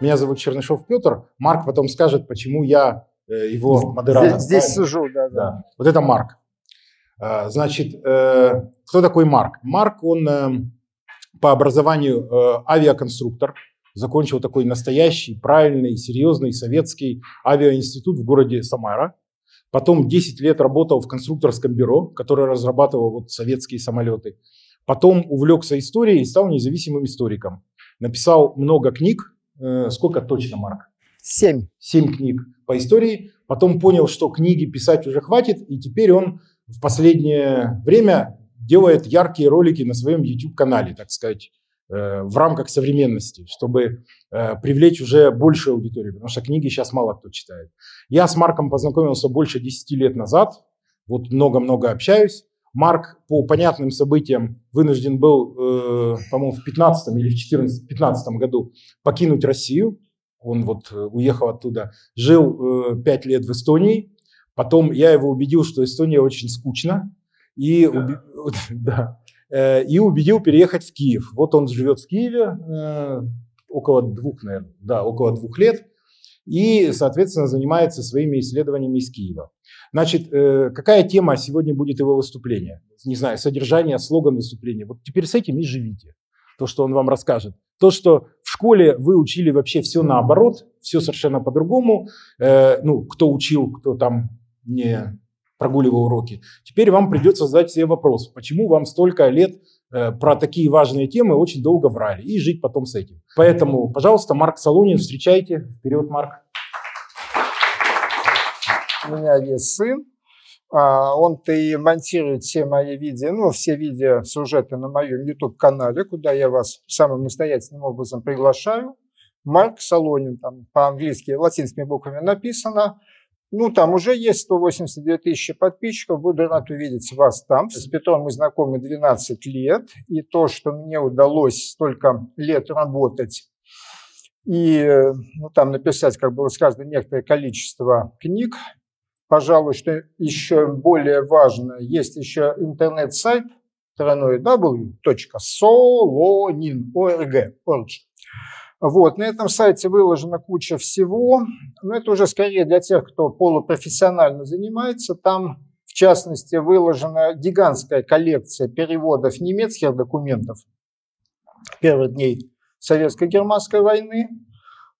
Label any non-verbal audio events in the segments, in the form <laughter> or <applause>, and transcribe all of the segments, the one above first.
Меня зовут Чернышов Петр. Марк потом скажет, почему я э, его модератор. Здесь, здесь сижу, да, да. Да. Вот это Марк. А, Значит, э, кто такой Марк? Марк, он э, по образованию авиаконструктор, закончил такой настоящий, правильный, серьезный советский авиаинститут в городе Самара. Потом 10 лет работал в конструкторском бюро, которое разрабатывало вот советские самолеты. Потом увлекся историей и стал независимым историком. Написал много книг. Э, Сколько точно, Марк? Семь. Семь книг по истории. Потом понял, что книги писать уже хватит, и теперь он в последнее время делает яркие ролики на своем YouTube-канале, так сказать, э, в рамках современности, чтобы э, привлечь уже большую аудиторию, потому что книги сейчас мало кто читает. Я с Марком познакомился больше 10 лет назад, вот много-много общаюсь. Марк по понятным событиям вынужден был, э, по-моему, в 15 или в 14, 15 году покинуть Россию. Он вот э, уехал оттуда, жил э, 5 лет в Эстонии. Потом я его убедил, что Эстония очень скучно. И, уби- <laughs> да, Э, и убедил переехать в Киев. Вот он живет в Киеве э, около двух, наверное, да, около двух лет. И, соответственно, занимается своими исследованиями из Киева. Значит, э, какая тема сегодня будет его выступления? Не знаю, содержание, слоган выступления. Вот теперь с этим и живите. То, что он вам расскажет. То, что в школе вы учили вообще все наоборот, все совершенно по-другому. Э, ну, кто учил, кто там не прогуливал уроки. Теперь вам придется задать себе вопрос, почему вам столько лет про такие важные темы очень долго врали и жить потом с этим. Поэтому, пожалуйста, Марк Солонин, встречайте. Вперед, Марк. У меня есть сын. А, Он-то и монтирует все мои видео, ну, все видео, сюжеты на моем YouTube-канале, куда я вас самым настоятельным образом приглашаю. Марк Солонин, там по-английски латинскими буквами написано. Ну, там уже есть 182 тысячи подписчиков. Буду рад увидеть вас там. С Петром мы знакомы 12 лет. И то, что мне удалось столько лет работать и ну, там написать, как было сказано, некоторое количество книг, пожалуй, что еще более важно, есть еще интернет-сайт тройной w.solonin.org. Вот, на этом сайте выложена куча всего, но это уже скорее для тех, кто полупрофессионально занимается. Там, в частности, выложена гигантская коллекция переводов немецких документов первых дней Советско-германской войны,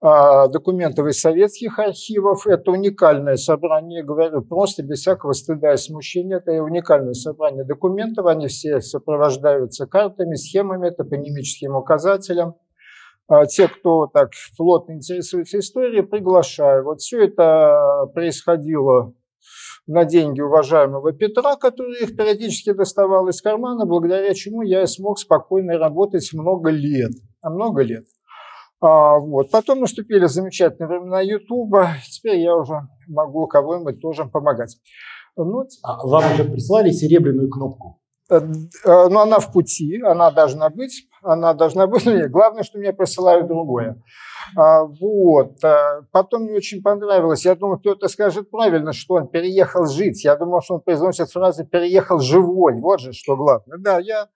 а, документов из советских архивов. Это уникальное собрание, говорю, просто без всякого стыда и смущения. Это уникальное собрание документов. Они все сопровождаются картами, схемами, топонимическим указателем. А Те, кто так плотно интересуется историей, приглашаю. Вот все это происходило на деньги уважаемого Петра, который их периодически доставал из кармана, благодаря чему я и смог спокойно работать много лет. А много лет. А, вот. Потом наступили замечательные времена Ютуба. Теперь я уже могу кого-нибудь тоже помогать. Ну, А вам уже прислали серебряную кнопку? Э, э, Но она в пути, она должна быть, она должна быть. Нет, главное, что мне присылают другое. А, Вот. э, Потом мне очень понравилось. Я думал, кто-то скажет правильно, что он переехал жить. Я думал, что он произносит фразу «переехал живой». Вот же что главное. Да, я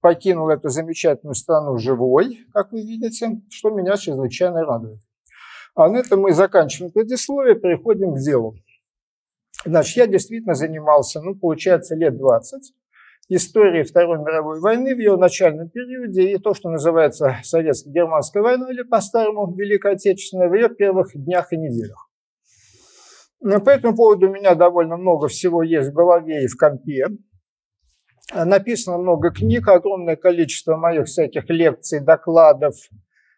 покинул эту замечательную страну живой, как вы видите, что меня чрезвычайно радует. А на этом мы заканчиваем предисловие, переходим к делу. Значит, я действительно занимался, ну, получается, лет 20 историей Второй мировой войны в ее начальном периоде и то, что называется Советско-германской войной или по-старому Великой Отечественной в ее первых днях и неделях. Но По этому поводу у меня довольно много всего есть в голове и в компе. Написано много книг, огромное количество моих всяких лекций, докладов,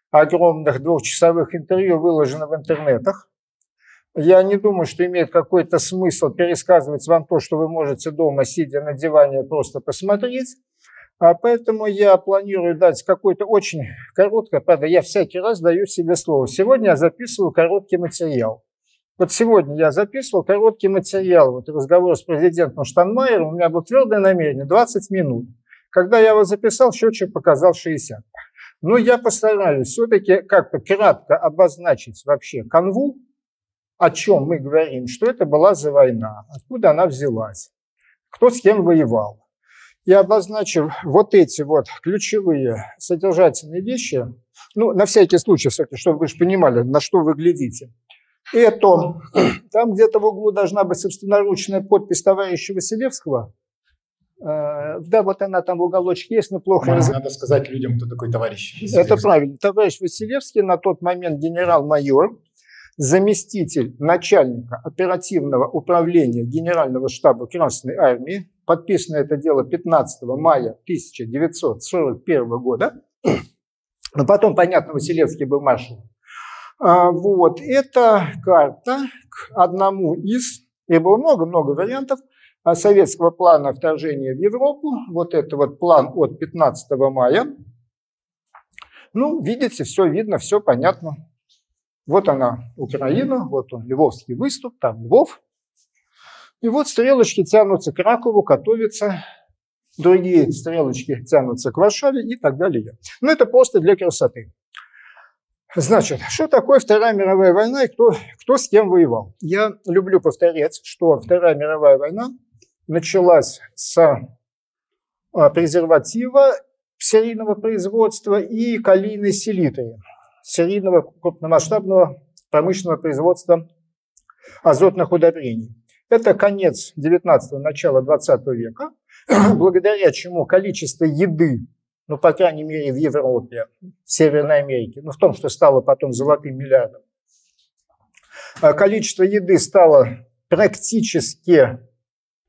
огромных двухчасовых интервью выложено в интернетах. Я не думаю, что имеет какой-то смысл пересказывать вам то, что вы можете дома, сидя на диване, просто посмотреть. А поэтому я планирую дать какое-то очень короткое, правда, я всякий раз даю себе слово. Сегодня я записываю короткий материал. Вот сегодня я записывал короткий материал, вот разговор с президентом Штанмайером, у меня было твердое намерение, 20 минут. Когда я его записал, счетчик показал 60. Но я постараюсь все-таки как-то кратко обозначить вообще канву, о чем мы говорим, что это была за война, откуда она взялась, кто с кем воевал. И обозначив вот эти вот ключевые содержательные вещи, ну, на всякий случай, все-таки, чтобы вы же понимали, на что вы глядите. Это, <clears throat> там где-то в углу должна быть собственноручная подпись товарища Василевского. Э, да, вот она там в уголочке есть, но плохо. Надо, надо сказать людям, кто такой товарищ. Это правильно. Товарищ Василевский на тот момент генерал-майор, заместитель начальника оперативного управления Генерального штаба Красной Армии. Подписано это дело 15 мая 1941 года. <clears throat> Но потом, понятно, Василевский был маршалом. А, вот, это карта к одному из, и было много-много вариантов, а, советского плана вторжения в Европу. Вот это вот план от 15 мая. Ну, видите, все видно, все понятно. Вот она, Украина, вот он, Львовский выступ, там Львов. И вот стрелочки тянутся к Ракову, готовятся. Другие стрелочки тянутся к Варшаве и так далее. Но ну, это просто для красоты. Значит, что такое Вторая мировая война и кто, кто с кем воевал? Я люблю повторять, что Вторая мировая война началась с а, презерватива серийного производства и калийной селитры, серийного крупномасштабного промышленного производства азотных удобрений. Это конец 19-го, начало 20 века, <clears throat> благодаря чему количество еды ну, по крайней мере, в Европе, в Северной Америке, ну, в том, что стало потом золотым миллиардом. А количество еды стало практически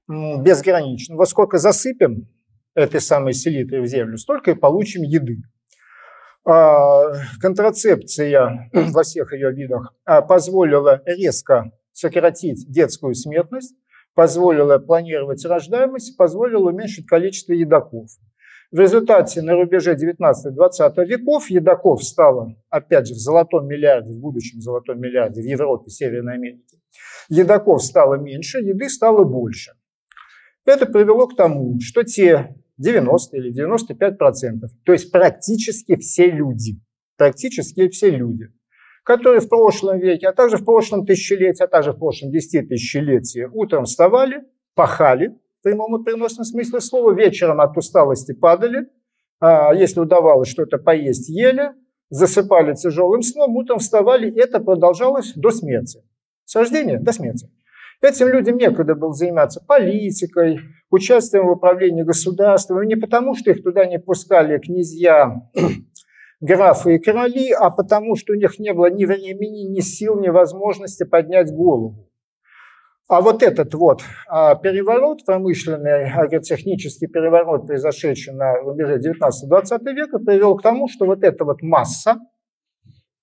безграничным. Во сколько засыпем этой самой селитры в землю, столько и получим еды. А, контрацепция во всех ее видах а, позволила резко сократить детскую смертность, позволила планировать рождаемость, позволила уменьшить количество едоков. В результате на рубеже 19-20 веков едоков стало, опять же, в золотом миллиарде, в будущем золотом миллиарде в Европе, Северной Америке, едоков стало меньше, еды стало больше. Это привело к тому, что те 90 или 95 процентов, то есть практически все люди, практически все люди, которые в прошлом веке, а также в прошлом тысячелетии, а также в прошлом десятитысячелетии утром вставали, пахали, в прямом и переносном смысле слова, вечером от усталости падали, а если удавалось что-то поесть, ели, засыпали тяжелым сном, утром вставали, и это продолжалось до смерти. С рождения до смерти. Этим людям некогда было заниматься политикой, участием в управлении государством, не потому, что их туда не пускали князья, <clears throat> графы и короли, а потому, что у них не было ни времени, ни сил, ни возможности поднять голову. А вот этот вот а, переворот, промышленный агротехнический переворот, произошедший на рубеже 19-20 века, привел к тому, что вот эта вот масса,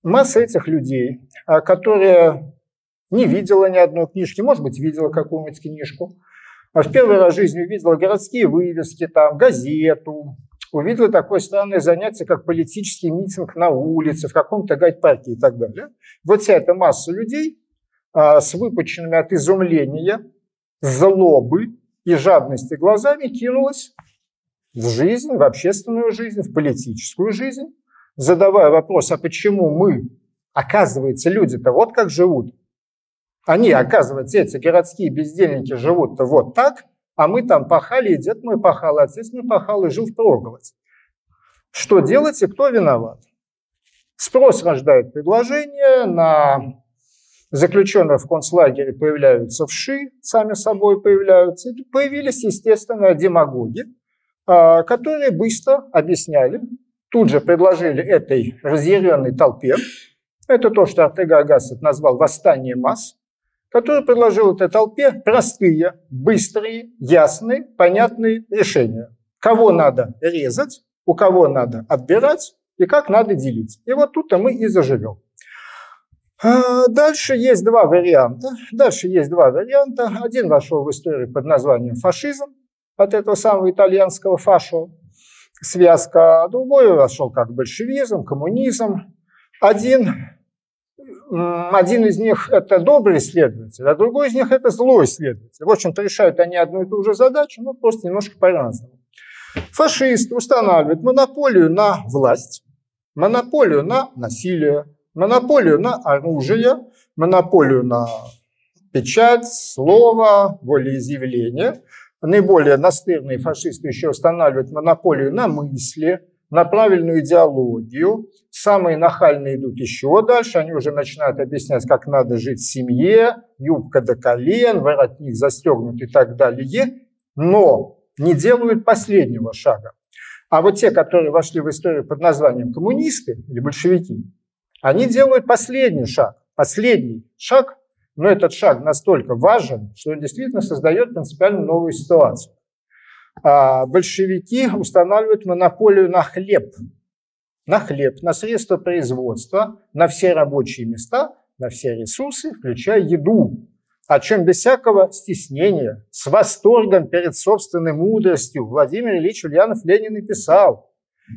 масса этих людей, а, которая не видела ни одной книжки, может быть, видела какую-нибудь книжку, а в первый раз в жизни увидела городские вывески, там, газету, увидела такое странное занятие, как политический митинг на улице, в каком-то гайд-парке и так далее. Вот вся эта масса людей а, с выпученными от изумления, злобы и жадности глазами кинулась в жизнь, в общественную жизнь, в политическую жизнь, задавая вопрос, а почему мы, оказывается, люди-то вот как живут? Они, оказывается, эти городские бездельники живут-то вот так, а мы там пахали, и дед мой пахал, и отец мой пахал, и жил в проголодь. Что делать и кто виноват? Спрос рождает предложение на заключенных в концлагере появляются вши, сами собой появляются. И появились, естественно, демагоги, а, которые быстро объясняли, тут же предложили этой разъяренной толпе, это то, что Артега Агассет назвал «восстание масс», который предложил этой толпе простые, быстрые, ясные, понятные решения. Кого надо резать, у кого надо отбирать и как надо делить. И вот тут-то мы и заживем. А, дальше есть два варианта. Дальше есть два варианта. Один вошел в историю под названием фашизм, от этого самого итальянского фашо, связка, а другой вошел как большевизм, коммунизм. Один, один из них это добрый исследователь, а другой из них это злой исследователь. В общем-то, решают они одну и ту же задачу, но просто немножко по-разному. Фашист устанавливает монополию на власть, монополию на насилие, монополию на оружие, монополию на печать, слово, волеизъявление. Наиболее настырные фашисты еще устанавливают монополию на мысли, на правильную идеологию, Самые нахальные идут еще дальше, они уже начинают объяснять, как надо жить в семье, юбка до колен, воротник застегнут и так далее, но не делают последнего шага. А вот те, которые вошли в историю под названием коммунисты или большевики, они делают последний шаг. Последний шаг, но этот шаг настолько важен, что он действительно создает принципиально новую ситуацию. А большевики устанавливают монополию на хлеб. На хлеб, на средства производства, на все рабочие места, на все ресурсы, включая еду. О чем без всякого стеснения, с восторгом перед собственной мудростью Владимир Ильич Ульянов Ленин написал,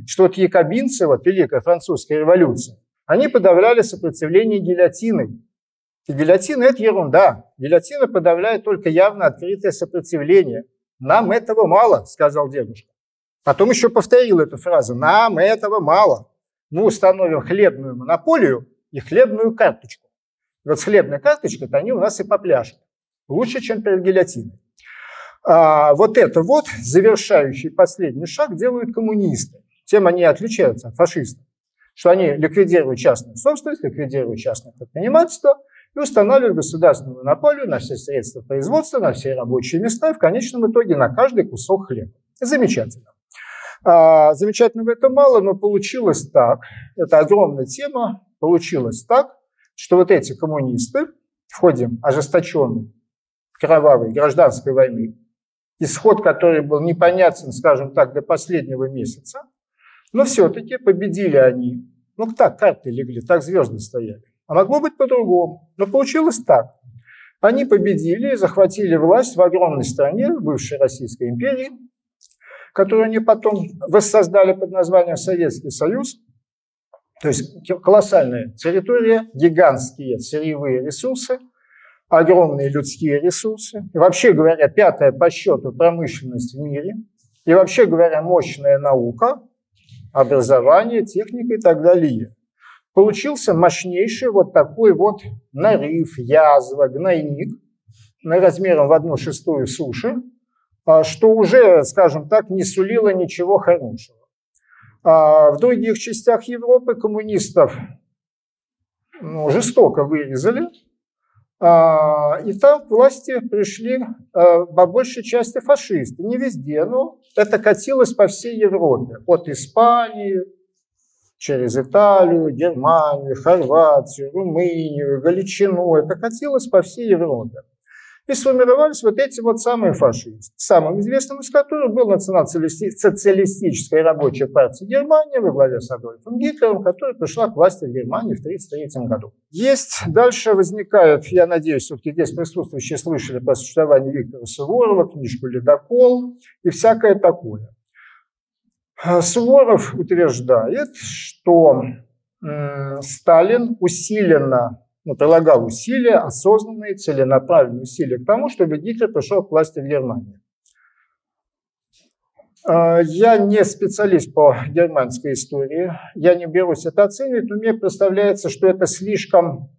что вот якобинцы, вот Великая Французская революция, они подавляли сопротивление гильотиной. И гильотина – это ерунда. Гильотина подавляет только явно открытое сопротивление. Нам этого мало, сказал дедушка. Потом еще повторил эту фразу. Нам этого мало. Мы установим хлебную монополию и хлебную карточку. И вот с хлебной карточкой-то они у нас и попляшут. Лучше, чем перед гильотиной. А вот это вот завершающий последний шаг делают коммунисты. Тем они отличаются от фашистов. Что они ликвидируют частную собственность, ликвидируют частное предпринимательство – и устанавливают государственную монополию на все средства производства, на все рабочие места и в конечном итоге на каждый кусок хлеба. Замечательно. А, замечательно в этом мало, но получилось так, это огромная тема, получилось так, что вот эти коммунисты в ходе ожесточенной кровавой гражданской войны, исход которой был непонятен, скажем так, до последнего месяца, но все-таки победили они. Ну так, карты легли, так звезды стояли. А могло быть по-другому. Но получилось так. Они победили и захватили власть в огромной стране, бывшей Российской империи, которую они потом воссоздали под названием Советский Союз. То есть колоссальная территория, гигантские сырьевые ресурсы, огромные людские ресурсы. И вообще говоря, пятая по счету промышленность в мире. И вообще говоря, мощная наука, образование, техника и так далее получился мощнейший вот такой вот нарыв, язва, гнойник размером в одну шестую суши, что уже, скажем так, не сулило ничего хорошего. А в других частях Европы коммунистов ну, жестоко вырезали, а, и там к власти пришли по большей части фашисты. Не везде, но это катилось по всей Европе. От Испании, через Италию, Германию, Хорватию, Румынию, Галичину. Это катилось по всей Европе. И сформировались вот эти вот самые фашисты, самым известным из которых был национал-социалистическая рабочая партия Германии во главе с Адольфом Гитлером, которая пришла к власти в Германии в 1933 году. Есть, дальше возникает, я надеюсь, все-таки здесь присутствующие слышали про существование Виктора Суворова, книжку «Ледокол» и всякое такое. Суворов утверждает, что Сталин усиленно ну, прилагал усилия, осознанные, целенаправленные усилия к тому, чтобы Гитлер пришел к власти в Германии. А, я не специалист по германской истории, я не берусь это оценивать, но мне представляется, что это слишком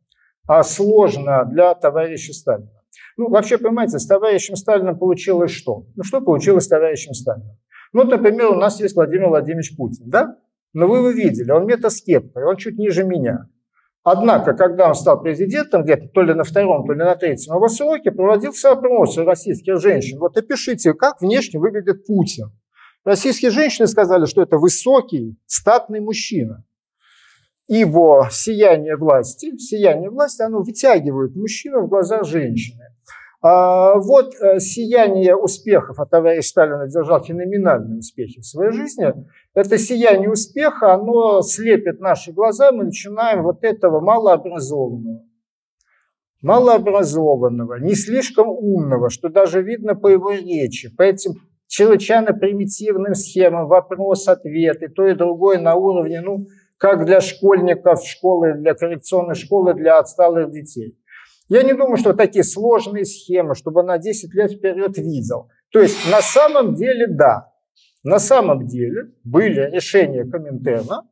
а, сложно для товарища Сталина. Ну, вообще, понимаете, с товарищем Сталином получилось что? Ну, что получилось с товарищем Сталином? Ну, например, у нас есть Владимир Владимирович Путин, да? Но вы его видели, он метаскептор, он чуть ниже меня. Однако, когда он стал президентом, где-то то ли на втором, то ли на третьем его сроке, проводился опрос российских женщин. Вот опишите, как внешне выглядит Путин. Российские женщины сказали, что это высокий, статный мужчина. Ибо сияние власти, сияние власти, оно вытягивает мужчину в глаза женщины. А вот э, сияние успехов, а товарищ Сталин одержал феноменальные успехи в своей жизни, это сияние успеха, оно слепит наши глаза, мы начинаем вот этого малообразованного, малообразованного, не слишком умного, что даже видно по его речи, по этим чрезвычайно примитивным схемам, вопрос-ответ и то и другое на уровне, ну, как для школьников школы, для коррекционной школы для отсталых детей. Я не думаю, что такие сложные схемы, чтобы на 10 лет вперед видел. То есть на самом деле да. На самом деле были решения Коминтерна,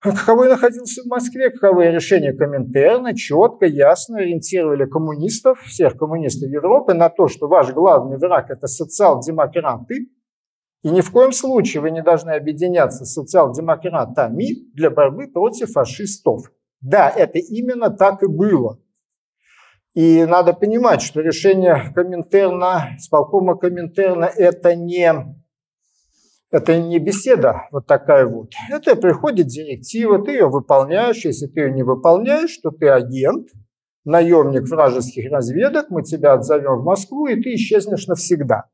каковой находился в Москве, каковые решения Коминтерна четко, ясно ориентировали коммунистов, всех коммунистов Европы на то, что ваш главный враг – это социал-демократы, И ни в коем случае вы не должны объединяться с социал-демократами для борьбы против фашистов. Да, это именно так и было. И надо понимать, что решение Коминтерна, сполкома Коминтерна, это не, это не беседа вот такая вот. Это приходит директива, ты ее выполняешь. Если ты ее не выполняешь, то ты агент, наемник вражеских разведок, мы тебя отзовем в Москву, и ты исчезнешь навсегда.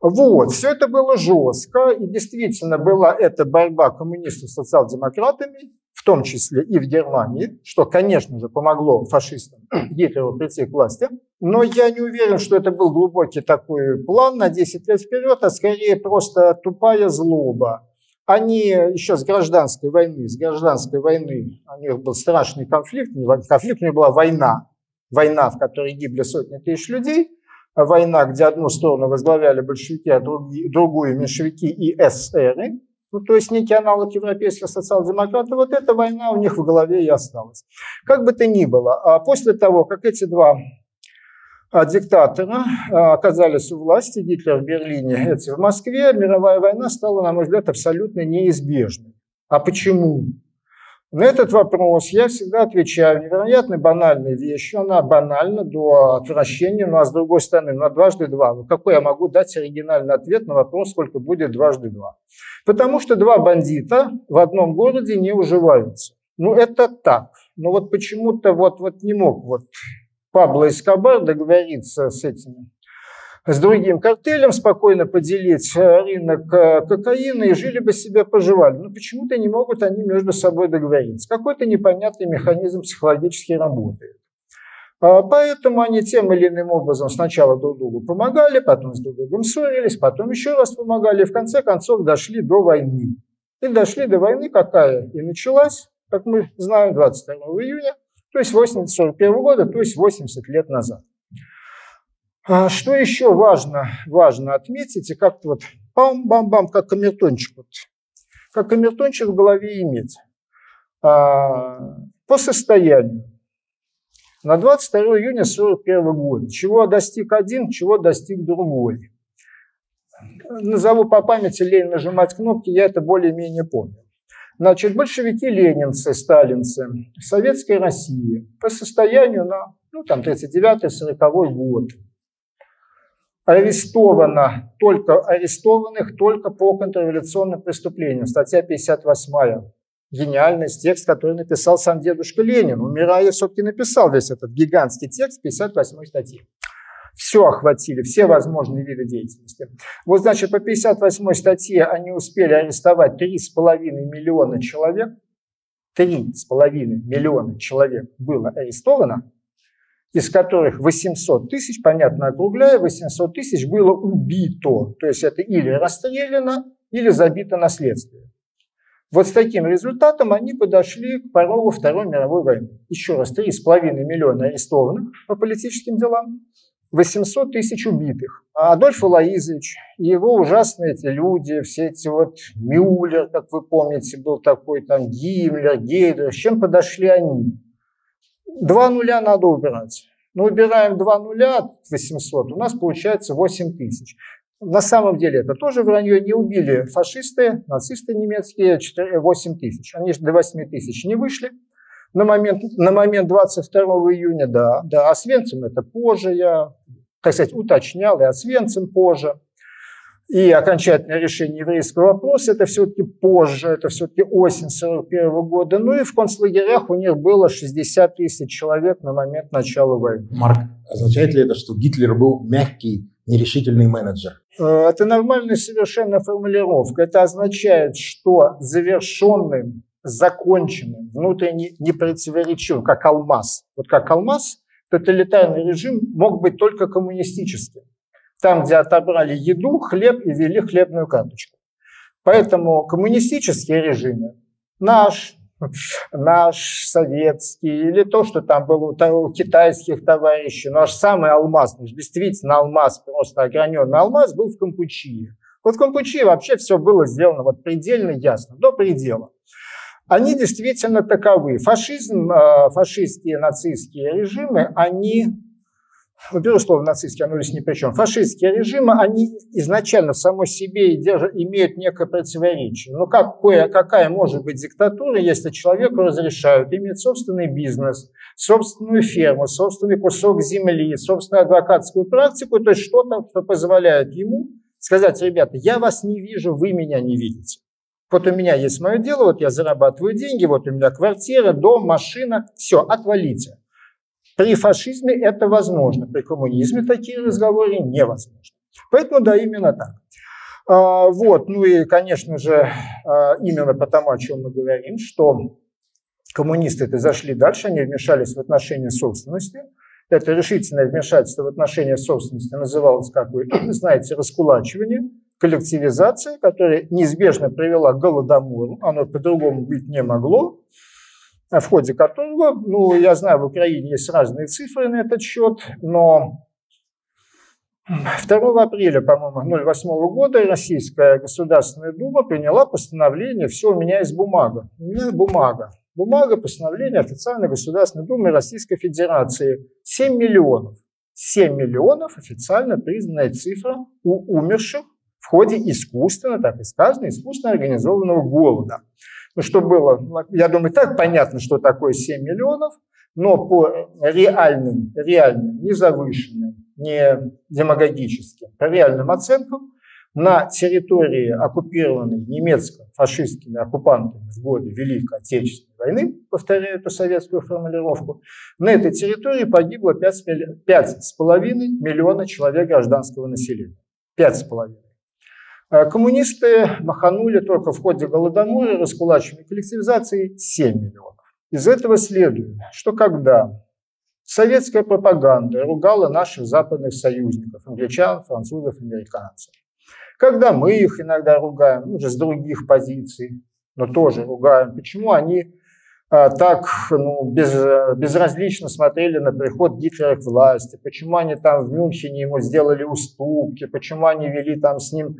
Вот, все это было жестко, и действительно была эта борьба коммунистов с социал-демократами, в том числе и в Германии, что, конечно же, помогло фашистам <clears throat> Гитлеру прийти к власти. Но я не уверен, что это был глубокий такой план на 10 лет вперед, а скорее просто тупая злоба. Они еще с гражданской войны, с гражданской войны, у них был страшный конфликт, конфликт у них была война, война, в которой гибли сотни тысяч людей, война, где одну сторону возглавляли большевики, а другую меньшевики и эсеры, ну, то есть некий аналог европейских социал-демократов, вот эта война у них в голове и осталась. Как бы то ни было, а после того, как эти два а, диктатора а, оказались у власти, Гитлер в Берлине, эти в Москве, мировая война стала, на мой взгляд, абсолютно неизбежной. А почему? На этот вопрос я всегда отвечаю невероятно банальной вещью. Она банальна до отвращения, ну а с другой стороны, на дважды два. Ну какой я могу дать оригинальный ответ на вопрос, сколько будет дважды два? Потому что два бандита в одном городе не уживаются. Ну это так. Но вот почему-то вот, вот не мог вот Пабло Эскобар договориться с этими с другим картелем, спокойно поделить э, рынок э, кокаина и жили бы себе, поживали. Но почему-то не могут они между собой договориться. Какой-то непонятный механизм психологически работает. А, поэтому они тем или иным образом сначала друг другу помогали, потом с друг другом ссорились, потом еще раз помогали, и в конце концов дошли до войны. И дошли до войны, какая и началась, как мы знаем, 22 июня, то есть 1941 года, то есть 80 лет назад. А что еще важно, важно отметить, и как-то вот бам-бам-бам, как камертончик, вот, как камертончик в голове иметь. А, по состоянию. На 22 июня 1941 года. Чего достиг один, чего достиг другой. Назову по памяти лень нажимать кнопки, я это более-менее помню. Значит, большевики, ленинцы, сталинцы, советской России по состоянию на ну, там, 39-40 год арестовано только арестованных только по контрреволюционным преступлениям. Статья 58. Гениальность, текст, который написал сам дедушка Ленин. Умирая, все-таки написал весь этот гигантский текст 58 статьи. Все охватили, все возможные виды деятельности. Вот, значит, по 58 статье они успели арестовать 3,5 миллиона человек. 3,5 миллиона человек было арестовано из которых 800 тысяч, понятно, округляя, 800 тысяч было убито. То есть это или расстреляно, или забито на следствие. Вот с таким результатом они подошли к порогу Второй мировой войны. Еще раз, 3,5 миллиона арестованных по политическим делам, 800 тысяч убитых. А Адольф Алаизович и его ужасные эти люди, все эти вот Мюллер, как вы помните, был такой там Гиммлер, Гейдер, с чем подошли они? Два нуля надо убирать. Ну, убираем два нуля от 800, у нас получается 8 тысяч. На самом деле это тоже вранье. Не убили фашисты, нацисты немецкие 4, 8 тысяч. Они до 8 тысяч не вышли. На момент, на момент 22 июня, да, да. А Свенцем это позже, я, так сказать, уточнял, и Освенцим позже и окончательное решение еврейского вопроса, это все-таки позже, это все-таки осень 41 года. Ну и в концлагерях у них было 60 тысяч человек на момент начала войны. Марк, означает ли это, что Гитлер был мягкий, нерешительный менеджер? Э, это нормальная совершенно формулировка. Это означает, что завершенным, законченным, внутренне непротиворечивым, как алмаз. Вот как алмаз, тоталитарный режим мог быть только коммунистическим там, где отобрали еду, хлеб и ввели хлебную карточку. Поэтому коммунистические режимы, наш, наш советский, или то, что там было у китайских товарищей, наш самый алмаз, действительно алмаз, просто ограненный алмаз, был в Кампучии. Вот в Кампучии вообще все было сделано вот предельно ясно, до предела. Они действительно таковы. Фашизм, э, фашистские, нацистские режимы, они ну, безусловно, нацистские, оно здесь ни при чем. Фашистские режимы, они изначально в самой себе держат, имеют некое противоречие. Но какое, какая может быть диктатура, если человеку разрешают иметь собственный бизнес, собственную ферму, собственный кусок земли, собственную адвокатскую практику, то есть что-то, что позволяет ему сказать, ребята, я вас не вижу, вы меня не видите. Вот у меня есть мое дело, вот я зарабатываю деньги, вот у меня квартира, дом, машина, все, отвалите. При фашизме это возможно, при коммунизме такие разговоры невозможны. Поэтому да, именно так. А, вот, ну и, конечно же, а, именно потому, о чем мы говорим, что коммунисты-то зашли дальше, они вмешались в отношения собственности. Это решительное вмешательство в отношения собственности называлось, как вы <clears throat> знаете, раскулачивание, коллективизация, которая неизбежно привела к голодомору, оно по-другому быть не могло в ходе которого, ну, я знаю, в Украине есть разные цифры на этот счет, но 2 апреля, по-моему, 08 года Российская Государственная Дума приняла постановление, все, у меня есть бумага, у меня бумага, бумага постановления официальной Государственной Думы Российской Федерации, 7 миллионов, 7 миллионов официально признанная цифра у умерших в ходе искусственно, так и сказано, искусственно организованного голода. Ну, что было, я думаю, так понятно, что такое 7 миллионов, но по реальным, реальным, не завышенным, не демагогическим, по реальным оценкам, на территории, оккупированной немецко-фашистскими оккупантами в годы Великой Отечественной войны, повторяю эту советскую формулировку, на этой территории погибло 5,5 миллиона человек гражданского населения. 5,5. Э, коммунисты маханули только в ходе Голодомора, раскулачивания коллективизации 7 миллионов. Из этого следует, что когда советская пропаганда ругала наших западных союзников, англичан, французов, американцев, когда мы их иногда ругаем, уже с других позиций, но тоже ругаем, почему они а, так ну, без, безразлично смотрели на приход Гитлера к власти, почему они там в Мюнхене ему сделали уступки, почему они вели там с ним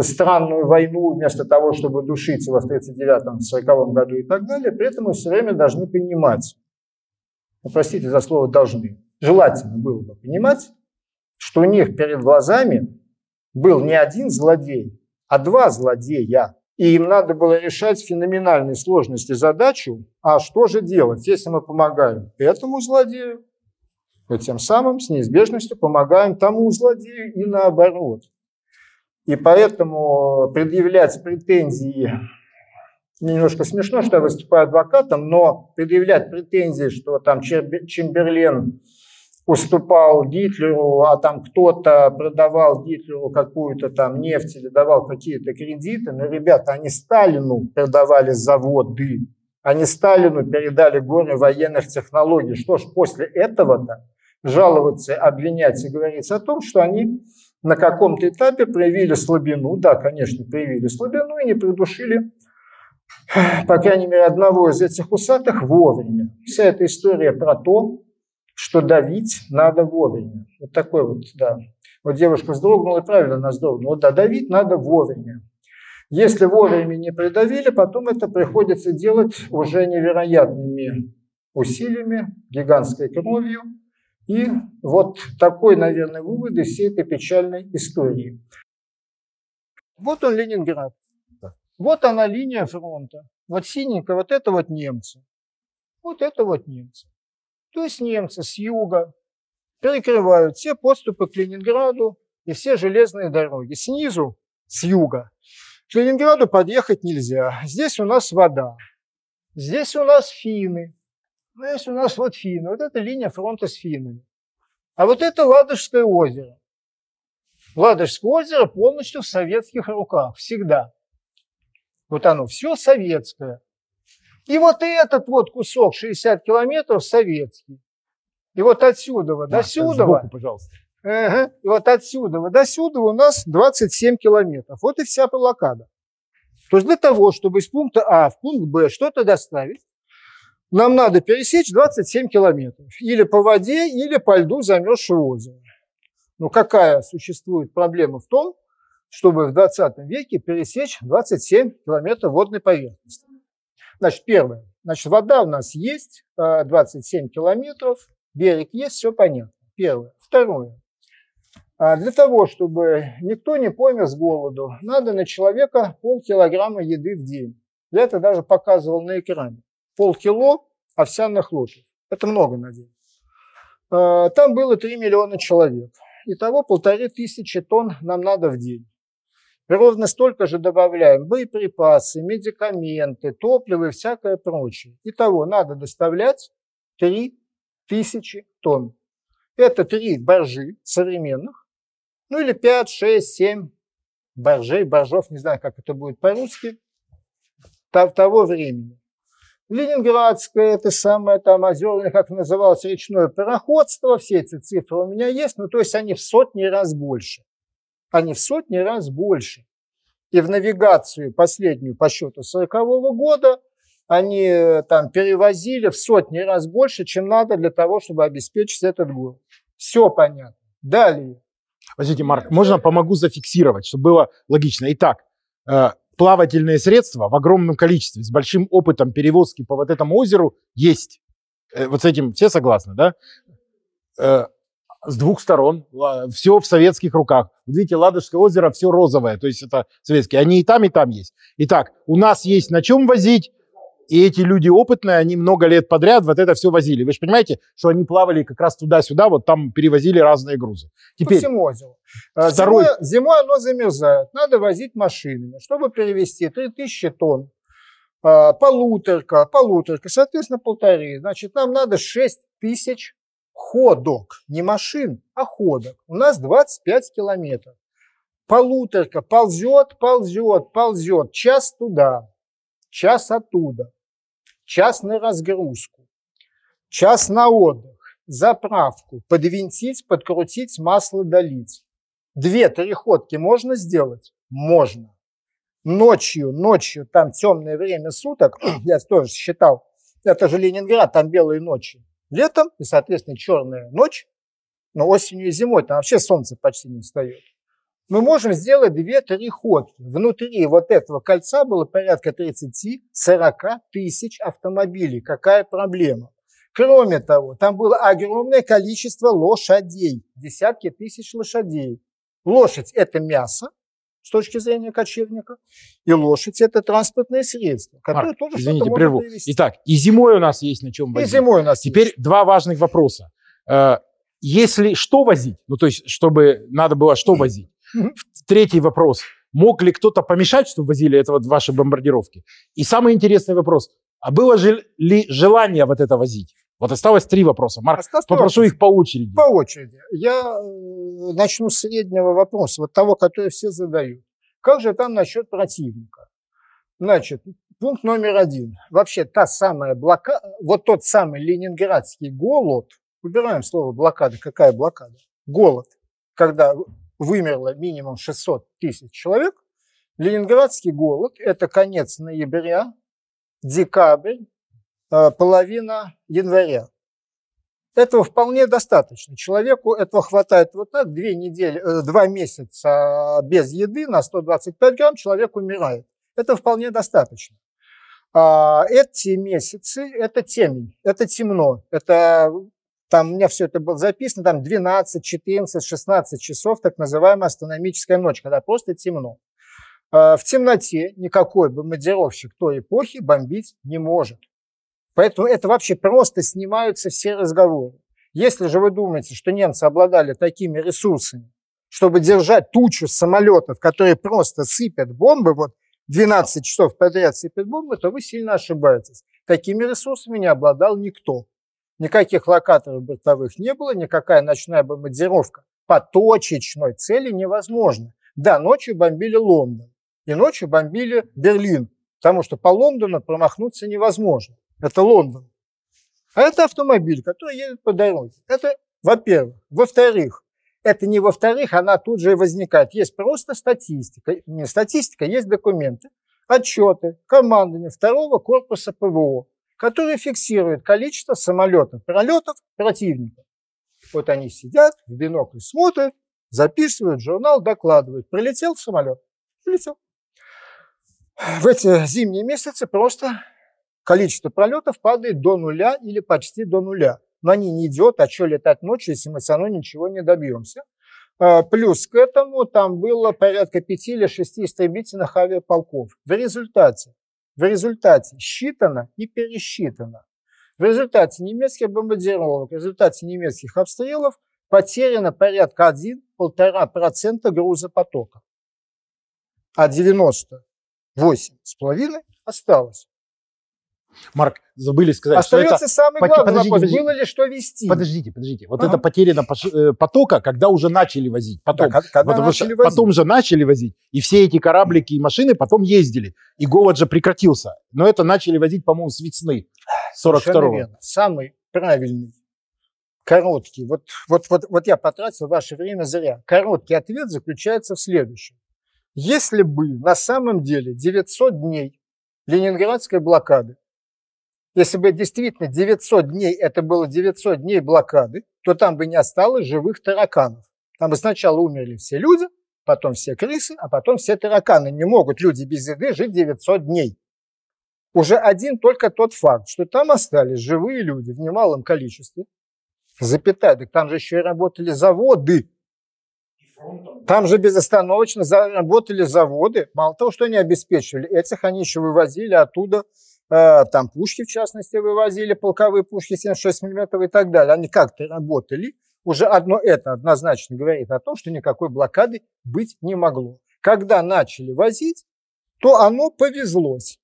странную войну вместо того, чтобы душить его в 1939-1940 году и так далее, при этом мы все время должны понимать, ну, простите за слово «должны», желательно было бы понимать, что у них перед глазами был не один злодей, а два злодея. И им надо было решать феноменальной сложности задачу, а что же делать, если мы помогаем этому злодею, то тем самым с неизбежностью помогаем тому злодею и наоборот – и поэтому предъявлять претензии, немножко смешно, что я выступаю адвокатом, но предъявлять претензии, что там Чемберлен уступал Гитлеру, а там кто-то продавал Гитлеру какую-то там нефть или давал какие-то кредиты. Но, ребята, они Сталину продавали заводы, они Сталину передали горы военных технологий. Что ж, после этого-то жаловаться, обвинять и говорить о том, что они на каком-то этапе проявили слабину, да, конечно, проявили слабину и не придушили, по крайней мере, одного из этих усатых вовремя. Вся эта история про то, что давить надо вовремя. Вот такой вот, да. Вот девушка вздрогнула, правильно она вздрогнула. Да, давить надо вовремя. Если вовремя не придавили, потом это приходится делать уже невероятными усилиями, гигантской кровью, и вот такой, наверное, вывод из всей этой печальной истории. Вот он, Ленинград. Вот она линия фронта. Вот синенькая, вот это вот немцы. Вот это вот немцы. То есть немцы с юга перекрывают все подступы к Ленинграду и все железные дороги. Снизу, с юга, к Ленинграду подъехать нельзя. Здесь у нас вода. Здесь у нас финны. Ну, есть у нас вот финны. Вот это линия фронта с финнами. А вот это Ладожское озеро. Ладожское озеро полностью в советских руках. Всегда. Вот оно все советское. И вот этот вот кусок 60 километров советский. И вот отсюда да, до сюда. Сбоку, пожалуйста. Ага. И вот отсюда до сюда у нас 27 километров. Вот и вся блокада. То есть для того, чтобы из пункта А в пункт Б что-то доставить, нам надо пересечь 27 километров. Или по воде, или по льду замерзшего озера. Но какая существует проблема в том, чтобы в 20 веке пересечь 27 километров водной поверхности? Значит, первое. Значит, вода у нас есть, 27 а, километров, берег есть, все понятно. Первое. Второе. А для того, чтобы никто не помер с голоду, надо на человека полкилограмма еды в день. Я это даже показывал на экране. Полкило овсяных хлопьев. Это много на. А, там было 3 миллиона человек. Итого полторы тысячи тонн нам надо в день. И ровно столько же добавляем боеприпасы, медикаменты, топливо и всякое прочее. Итого надо доставлять 3 тысячи тонн. Это три боржи современных, ну или 5, 6, 7 боржей, боржов, не знаю, как это будет по-русски, того времени. Ленинградское, это самое там озерное, как называлось, речное пароходство, все эти цифры у меня есть, ну то есть они в сотни раз больше. Они в сотни раз больше. И в навигацию последнюю по счету 40 -го года они там перевозили в сотни раз больше, чем надо для того, чтобы обеспечить этот город. Все понятно. Далее. Подождите, Марк, можно помогу зафиксировать, чтобы было логично. Итак, э, плавательные средства в огромном количестве, с большим опытом перевозки по вот этому озеру есть. Э, вот с этим все согласны, да? Э, с двух сторон, все в советских руках. Видите, Ладожское озеро все розовое, то есть это советские. Они и там, и там есть. Итак, у нас есть на чем возить, и эти люди опытные, они много лет подряд вот это все возили. Вы же понимаете, что они плавали как раз туда-сюда, вот там перевозили разные грузы. Теперь, По всему озеру. А, второй... Зимой, зимой оно замерзает. Надо возить машинами. Чтобы перевезти 3000 тонн, а, полуторка, полуторка, соответственно, полторы. Значит, нам надо 6 тысяч ходок. Не машин, а ходок. У нас 25 километров. Полуторка ползет, ползет, ползет. Час туда, час оттуда час на разгрузку, час на отдых, заправку, подвинтить, подкрутить, масло долить. Две-три ходки можно сделать? Можно. Ночью, ночью, там темное время суток, <clears throat> я тоже считал, это же Ленинград, там белые ночи. Летом и, соответственно, черная ночь, но осенью и зимой там вообще солнце почти не встает мы можем сделать 2-3 ходки. Внутри вот этого кольца было порядка 30-40 тысяч автомобилей. Какая проблема? Кроме того, там было огромное количество лошадей, десятки тысяч лошадей. Лошадь – это мясо, с точки зрения кочевника, и лошадь – это транспортное средство, которое Марк, тоже извините, прерву. Привести. Итак, и зимой у нас есть на чем возить. И зимой у нас Теперь есть. два важных вопроса. Э, если что возить, ну то есть, чтобы надо было что <clears throat> возить, <laughs> Третий вопрос. Мог ли кто-то помешать, чтобы возили это вот ваши бомбардировки? И самый интересный вопрос. А было же ли желание вот это возить? Вот осталось три вопроса. Марк, осталось попрошу их по очереди. По очереди. Я э, начну с среднего вопроса, вот того, который все задают. Как же там насчет противника? Значит, пункт номер один. Вообще та самая блокада, вот тот самый ленинградский голод, убираем слово блокада, какая блокада? Голод, когда вымерло минимум 600 тысяч человек. Ленинградский голод – это конец ноября, декабрь, э, половина января. Этого вполне достаточно. Человеку этого хватает вот так, две недели, э, два месяца без еды на 125 грамм человек умирает. Это вполне достаточно. А эти месяцы – это темень, это темно, это там у меня все это было записано, там 12, 14, 16 часов, так называемая астрономическая ночь, когда просто темно. А, в темноте никакой бомбардировщик той эпохи бомбить не может. Поэтому это вообще просто снимаются все разговоры. Если же вы думаете, что немцы обладали такими ресурсами, чтобы держать тучу самолетов, которые просто сыпят бомбы, вот 12 часов подряд сыпят бомбы, то вы сильно ошибаетесь. Такими ресурсами не обладал никто. Никаких локаторов бортовых не было, никакая ночная бомбардировка по точечной цели невозможна. Да, ночью бомбили Лондон, и ночью бомбили Берлин, потому что по Лондону промахнуться невозможно. Это Лондон. А это автомобиль, который едет по дороге. Это, во-первых. Во-вторых, это не во-вторых, она тут же возникает. Есть просто статистика. Не статистика, есть документы, отчеты командования второго корпуса ПВО который фиксирует количество самолетов, пролетов противника. Вот они сидят, в бинокль смотрят, записывают журнал, докладывают. Прилетел самолет? Прилетел. В эти зимние месяцы просто количество пролетов падает до нуля или почти до нуля. но они не идет, а что летать ночью, если мы все равно ничего не добьемся. А, плюс к этому там было порядка пяти или шести истребительных авиаполков. В результате, в результате считано и пересчитано. В результате немецких бомбардировок, в результате немецких обстрелов потеряно порядка 1-1,5% грузопотока. А 98,5% осталось. Марк, забыли сказать, Остается что это... самый главный подождите, вопрос, подождите. было ли что вести? Подождите, подождите. Вот ага. это потеряно э, потока, когда уже начали возить. Потом, да, когда Потому начали возить. потом же начали возить. И все эти кораблики и машины потом ездили. И голод же прекратился. Но это начали возить, по-моему, с весны 42-го. Самый правильный, короткий. Вот, вот, вот, вот я потратил ваше время зря. Короткий ответ заключается в следующем. Если бы на самом деле 900 дней ленинградской блокады если бы действительно 900 дней, это было 900 дней блокады, то там бы не осталось живых тараканов. Там бы сначала умерли все люди, потом все крысы, а потом все тараканы. Не могут люди без еды жить 900 дней. Уже один только тот факт, что там остались живые люди в немалом количестве, запятая, так там же еще и работали заводы. Там же безостановочно работали заводы. Мало того, что они обеспечивали, этих они еще вывозили оттуда там пушки, в частности, вывозили, полковые пушки 76 мм и так далее. Они как-то работали. Уже одно это однозначно говорит о том, что никакой блокады быть не могло. Когда начали возить, то оно повезлось.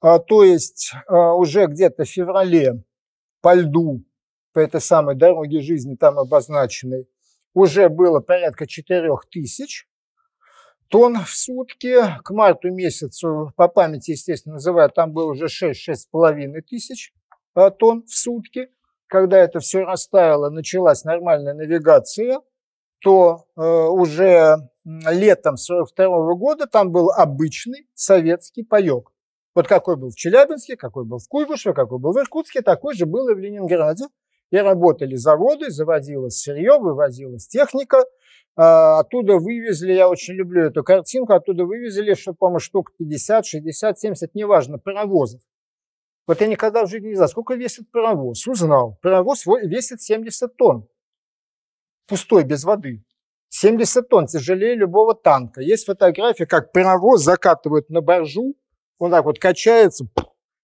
А, то есть а, уже где-то в феврале по льду, по этой самой дороге жизни там обозначенной, уже было порядка 4 тысяч тонн в сутки. К марту месяцу, по памяти, естественно, называю, там было уже 6-6,5 тысяч а, тонн в сутки. Когда это все растаяло, началась нормальная навигация, то э, уже летом 42 года там был обычный советский паек. Вот какой был в Челябинске, какой был в Куйбышеве, какой был в Иркутске, такой же был и в Ленинграде. И работали заводы, заводилось сырье, вывозилась техника – а, оттуда вывезли, я очень люблю эту картинку, оттуда вывезли, что, по-моему, штук 50, 60, 70, неважно, паровозов. Вот я никогда в жизни не знал, сколько весит паровоз. Узнал. Паровоз весит 70 тонн. Пустой, без воды. 70 тонн, тяжелее любого танка. Есть фотография, как паровоз закатывают на боржу, он так вот качается,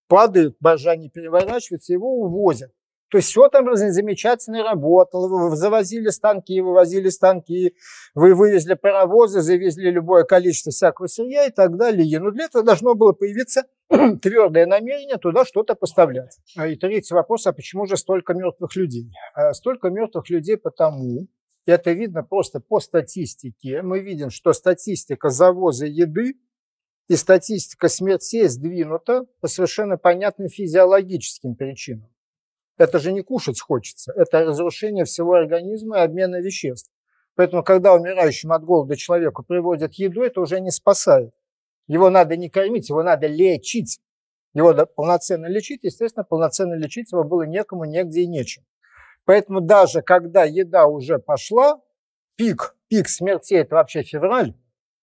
падает, боржа не переворачивается, его увозят. То есть все там замечательно работало. Завозили станки, вывозили станки, вы вывезли паровозы, завезли любое количество всякого сырья и так далее. Но для этого должно было появиться <clears throat> твердое намерение туда что-то поставлять. А и третий вопрос, а почему же столько мертвых людей? А столько мертвых людей потому, и это видно просто по статистике, мы видим, что статистика завоза еды и статистика смертей сдвинута по совершенно понятным физиологическим причинам. Это же не кушать хочется, это разрушение всего организма и обмена веществ. Поэтому, когда умирающим от голода человеку приводят еду, это уже не спасает. Его надо не кормить, его надо лечить. Его полноценно лечить, естественно, полноценно лечить его было некому, негде и нечем. Поэтому даже когда еда уже пошла, пик, пик смертей – это вообще февраль,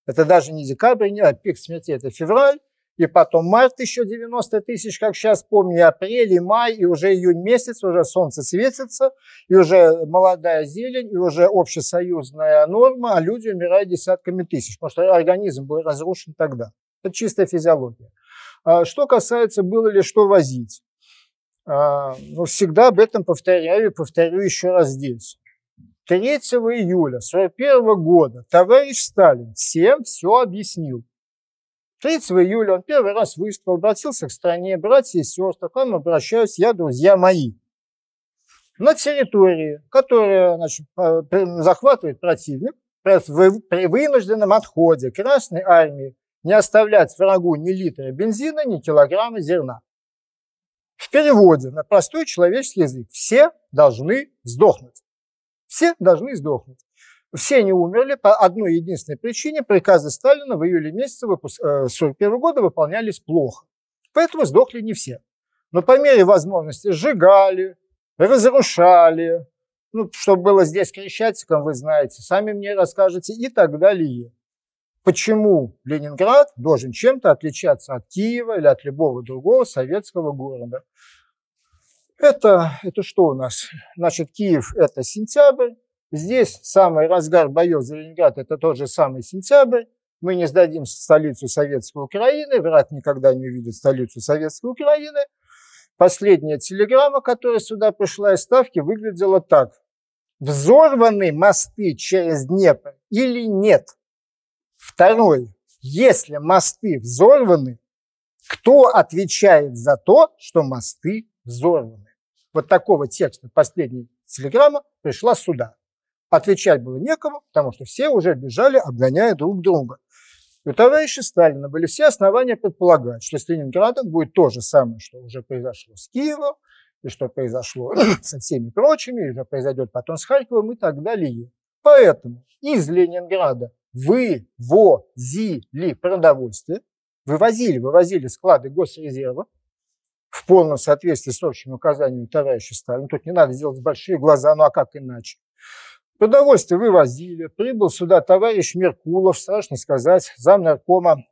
это даже не декабрь, не, а пик смертей – это февраль, и потом март еще 90 тысяч, как сейчас помню, апрель и май, и уже июнь месяц, уже солнце светится, и уже молодая зелень, и уже общесоюзная норма, а люди умирают десятками тысяч, потому что организм был разрушен тогда. Это чистая физиология. А что касается, было ли что возить. А, ну, всегда об этом повторяю и повторю еще раз здесь. 3 июля 1941 года товарищ Сталин всем все объяснил. 3 июля он первый раз выступил, обратился к стране, братья и сестры, к вам обращаюсь, я, друзья мои. На территории, которая значит, захватывает противник, при вынужденном отходе Красной Армии не оставлять врагу ни литра бензина, ни килограмма зерна. В переводе на простой человеческий язык все должны сдохнуть. Все должны сдохнуть. Все они умерли по одной единственной причине. Приказы Сталина в июле месяце 1941 э, года выполнялись плохо. Поэтому сдохли не все. Но по мере возможности сжигали, разрушали. Ну, что было здесь Крещатиком, вы знаете, сами мне расскажете и так далее. Почему Ленинград должен чем-то отличаться от Киева или от любого другого советского города? Это, это что у нас? Значит, Киев – это сентябрь. Здесь самый разгар боев за Ленинград – это тот же самый сентябрь. Мы не сдадим столицу Советской Украины, враг никогда не увидит столицу Советской Украины. Последняя телеграмма, которая сюда пришла из Ставки, выглядела так. Взорваны мосты через Днепр или нет? Второй. Если мосты взорваны, кто отвечает за то, что мосты взорваны? Вот такого текста последняя телеграмма пришла сюда. Отвечать было некому, потому что все уже бежали, обгоняя друг друга. У товарища Сталина были все основания предполагать, что с Ленинградом будет то же самое, что уже произошло с Киевом, и что произошло <clears throat> со всеми прочими, и что произойдет потом с Харьковом и так далее. Поэтому из Ленинграда вывозили продовольствие, вывозили, вывозили склады госрезерва в полном соответствии с общими указаниями товарища Сталина. Тут не надо делать большие глаза, ну а как иначе? Продовольствие вывозили. Прибыл сюда товарищ Меркулов, страшно сказать, зам наркома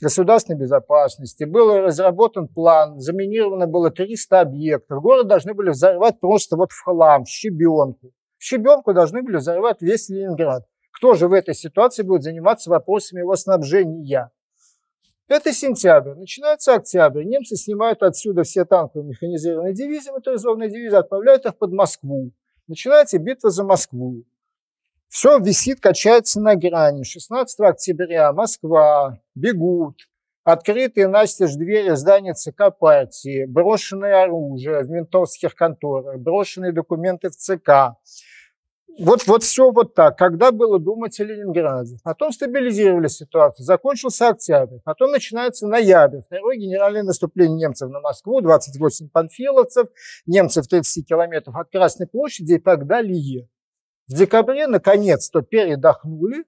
государственной безопасности. Был разработан план, заминировано было 300 объектов. Город должны были взорвать просто вот в хлам, щебенку. Щебенку должны были взорвать весь Ленинград. Кто же в этой ситуации будет заниматься вопросами его снабжения? Это сентябрь. Начинается октябрь. Немцы снимают отсюда все танковые механизированные дивизии, моторизованные дивизии, отправляют их под Москву. Начинается битва за Москву. Все висит, качается на грани. 16 октября Москва, бегут, открытые настежь двери здания ЦК партии, брошенное оружие в ментовских конторах, брошенные документы в ЦК. Вот, вот все вот так. Когда было думать о Ленинграде? Потом стабилизировали ситуацию. Закончился октябрь. Потом начинается ноябрь. Второе генеральное наступление немцев на Москву. 28 панфиловцев. Немцев 30 километров от Красной площади и так далее. В декабре наконец-то передохнули,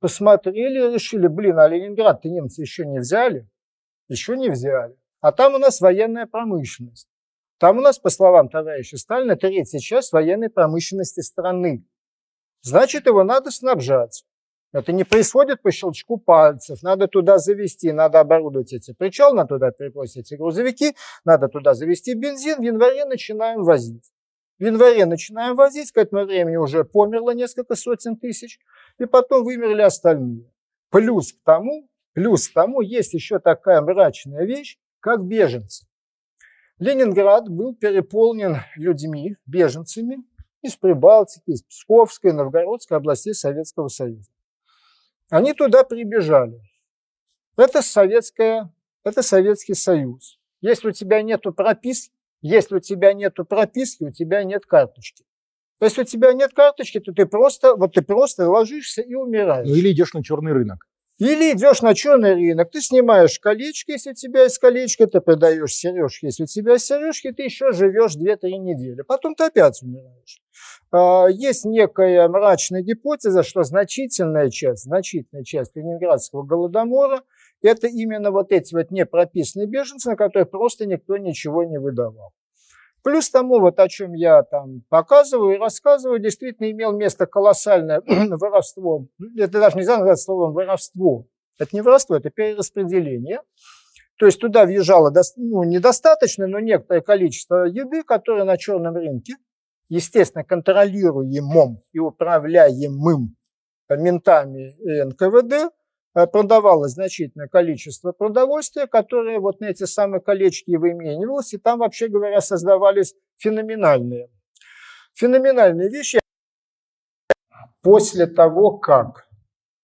посмотрели решили, блин, а Ленинград-то немцы еще не взяли. Еще не взяли. А там у нас военная промышленность. Там у нас, по словам товарища Сталина, третья часть военной промышленности страны. Значит, его надо снабжать. Это не происходит по щелчку пальцев. Надо туда завести, надо оборудовать эти причал, надо туда перебросить эти грузовики, надо туда завести бензин. В январе начинаем возить. В январе начинаем возить, к этому времени уже померло несколько сотен тысяч, и потом вымерли остальные. Плюс к тому, плюс к тому есть еще такая мрачная вещь, как беженцы. Ленинград был переполнен людьми, беженцами из Прибалтики, из Псковской, Новгородской областей Советского Союза. Они туда прибежали. Это, советская, это Советский Союз. Если у тебя нет прописки, если у тебя нет прописки, у тебя нет карточки. Если у тебя нет карточки, то ты просто, вот ты просто ложишься и умираешь. Ну или идешь на черный рынок. Или идешь на черный рынок, ты снимаешь колечко, если у тебя есть колечко, ты продаешь сережки, если у тебя есть сережки, ты еще живешь 2-3 недели, потом ты опять умираешь. А, есть некая мрачная гипотеза, что значительная часть, значительная часть Ленинградского голодомора – это именно вот эти вот непрописанные беженцы, на которые просто никто ничего не выдавал. Плюс тому, вот о чем я там показываю и рассказываю, действительно имел место колоссальное <clears throat> воровство. Это даже нельзя назвать словом воровство. Это не воровство, это перераспределение. То есть туда въезжало ну, недостаточно, но некоторое количество еды, которое на черном рынке, естественно, контролируемым и управляемым ментами НКВД, продавалось значительное количество продовольствия, которое вот на эти самые колечки выменивалось, и там, вообще говоря, создавались феноменальные, феноменальные вещи. После того, как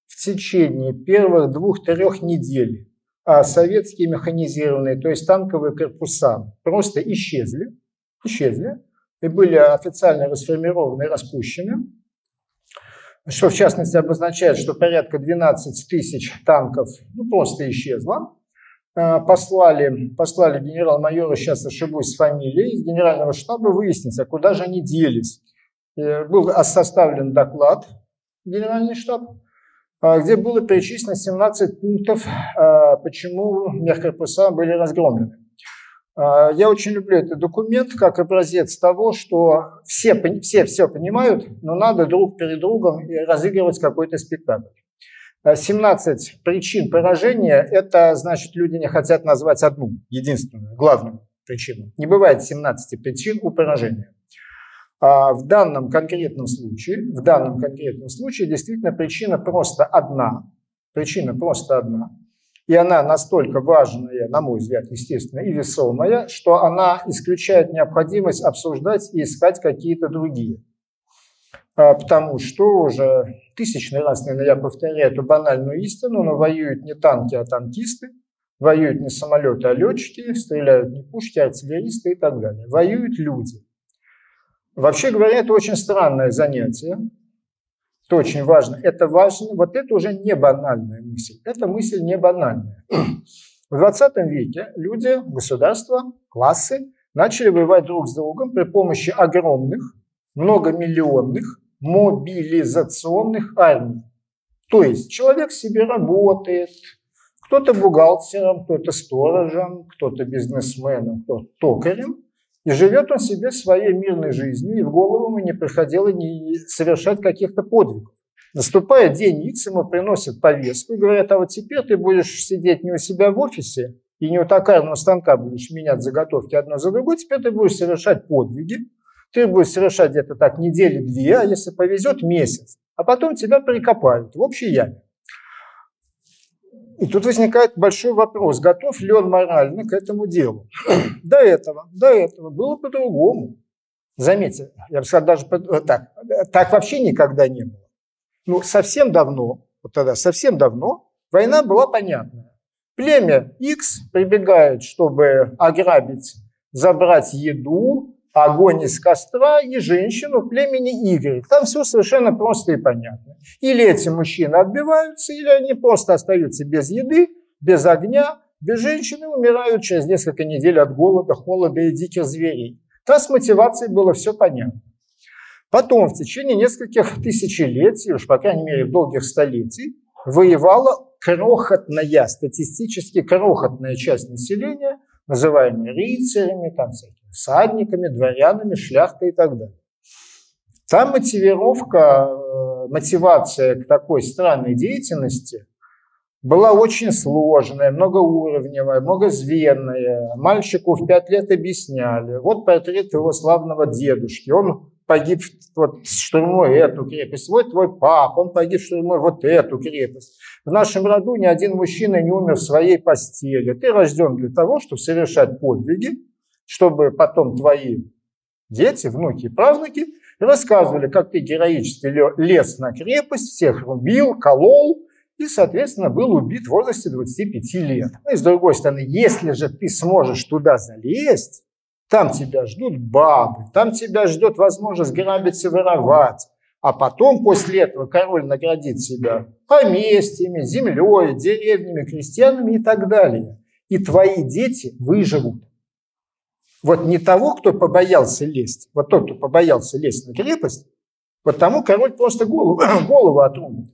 в течение первых двух-трех недель а советские механизированные, то есть танковые корпуса, просто исчезли, исчезли и были официально расформированы распущены, что в частности обозначает, что порядка 12 тысяч танков ну, просто исчезло. Э, послали, послали генерал-майора, сейчас ошибусь с фамилией, из генерального штаба выяснить, а куда же они делись. Э, был составлен доклад генеральный штаб, э, где было перечислено 17 пунктов, почему мехкорпуса были разгромлены. А, я очень люблю этот документ как образец того, что все, все все понимают, но надо друг перед другом разыгрывать какой-то спектакль. 17 а, причин поражения – это значит, люди не хотят назвать одну, единственную, главную. причинам. Не бывает 17 причин у поражения. А в данном конкретном случае, в данном конкретном случае действительно причина просто одна. Причина просто одна. И она настолько важная, на мой взгляд, естественно, и весомая, что она исключает необходимость обсуждать и искать какие-то другие. А, потому что уже тысячный раз, наверное, я повторяю эту банальную истину, но воюют не танки, а танкисты, воюют не самолеты, а летчики, стреляют не пушки, а артиллеристы и так далее. Воюют люди. Вообще говоря, это очень странное занятие, это очень важно. Это важно, вот это уже не банальная мысль, это мысль не банальная. В 20 веке люди, государства, классы начали воевать друг с другом при помощи огромных, многомиллионных мобилизационных армий. То есть человек себе работает, кто-то бухгалтером, кто-то сторожем, кто-то бизнесменом, кто-то токарем, и живет он себе своей мирной жизнью, и в голову ему не приходило не совершать каких-то подвигов. Наступает день Икс, ему приносят повестку и говорят, а вот теперь ты будешь сидеть не у себя в офисе и не у токарного станка будешь менять заготовки одно за другой, теперь ты будешь совершать подвиги, ты будешь совершать где-то так недели две, а если повезет, месяц. А потом тебя прикопают в общей яме. И тут возникает большой вопрос, готов ли он морально к этому делу. <clears throat> До этого, до этого было по-другому. Заметьте, я бы сказал, даже так, так вообще никогда не было. Ну, совсем давно, вот тогда совсем давно, война была понятная. Племя X прибегает, чтобы ограбить, забрать еду, огонь из костра и женщину племени Y. Там все совершенно просто и понятно. Или эти мужчины отбиваются, или они просто остаются без еды, без огня, без женщины, умирают через несколько недель от голода, холода и диких зверей. Там с мотивацией было все понятно. Потом в течение нескольких тысячелетий, уж по крайней мере долгих столетий, воевала крохотная, статистически крохотная часть населения, называемая рыцарями, там всякие всадниками, дворянами, шляхтой и так далее. Там мотивировка, э, мотивация к такой странной деятельности была очень сложная, многоуровневая, многозвенная. Мальчику в пять лет объясняли. Вот портрет его славного дедушки. Он погиб вот, штурмой эту крепость. Вот твой пап, он погиб штурмой вот эту крепость. В нашем роду ни один мужчина не умер в своей постели. Ты рожден для того, чтобы совершать подвиги, чтобы потом твои дети, внуки и правнуки рассказывали, как ты героически лез на крепость, всех рубил, колол, и, соответственно, был убит в возрасте 25 лет. Ну и с другой стороны, если же ты сможешь туда залезть, там тебя ждут бабы, там тебя ждет возможность грабить и воровать. А потом, после этого, король наградит себя поместьями, землей, деревнями, крестьянами и так далее. И твои дети выживут. Вот не того, кто побоялся лезть, вот тот, кто побоялся лезть на крепость, вот тому король просто голову, <clears throat> голову отрубит.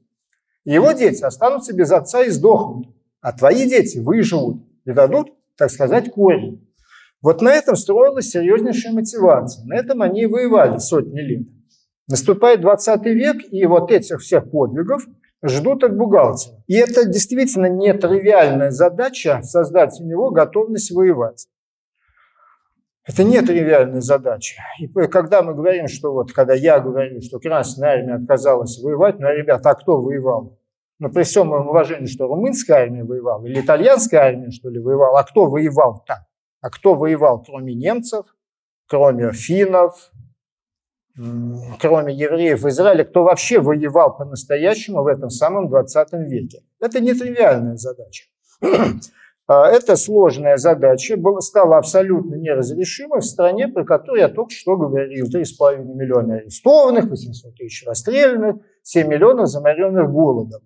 Его дети останутся без отца и сдохнут, а твои дети выживут и дадут, так сказать, корень. Вот на этом строилась серьезнейшая мотивация. На этом они и воевали сотни лет. Наступает 20 век, и вот этих всех подвигов ждут от бухгалтера. И это действительно нетривиальная задача создать у него готовность воевать. Это не тривиальная задача. И когда мы говорим, что вот, когда я говорю, что Красная Армия отказалась воевать, ну, ребята, а кто воевал? Ну, при всем моем уважении, что румынская армия воевала, или итальянская армия, что ли, воевала, а кто воевал там? А кто воевал, кроме немцев, кроме финнов, кроме евреев в Израиле, кто вообще воевал по-настоящему в этом самом 20 веке? Это не тривиальная задача. А, эта сложная задача стала абсолютно неразрешимой в стране, про которую я только что говорил. 3,5 миллиона арестованных, 800 тысяч расстрелянных, 7 миллионов заморенных голодом.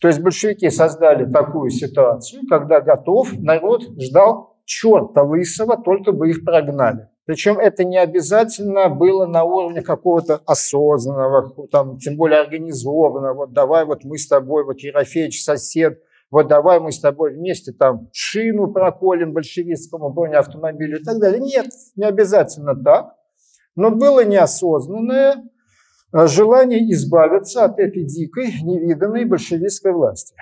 То есть большевики создали такую ситуацию, когда готов, народ ждал черта лысого, только бы их прогнали. Причем это не обязательно было на уровне какого-то осознанного, там, тем более организованного. Вот давай вот мы с тобой, вот Ерофеевич сосед, вот давай мы с тобой вместе там шину проколем большевистскому бронеавтомобилю и так далее. Нет, не обязательно так. Но было неосознанное э, желание избавиться от этой дикой, невиданной большевистской власти.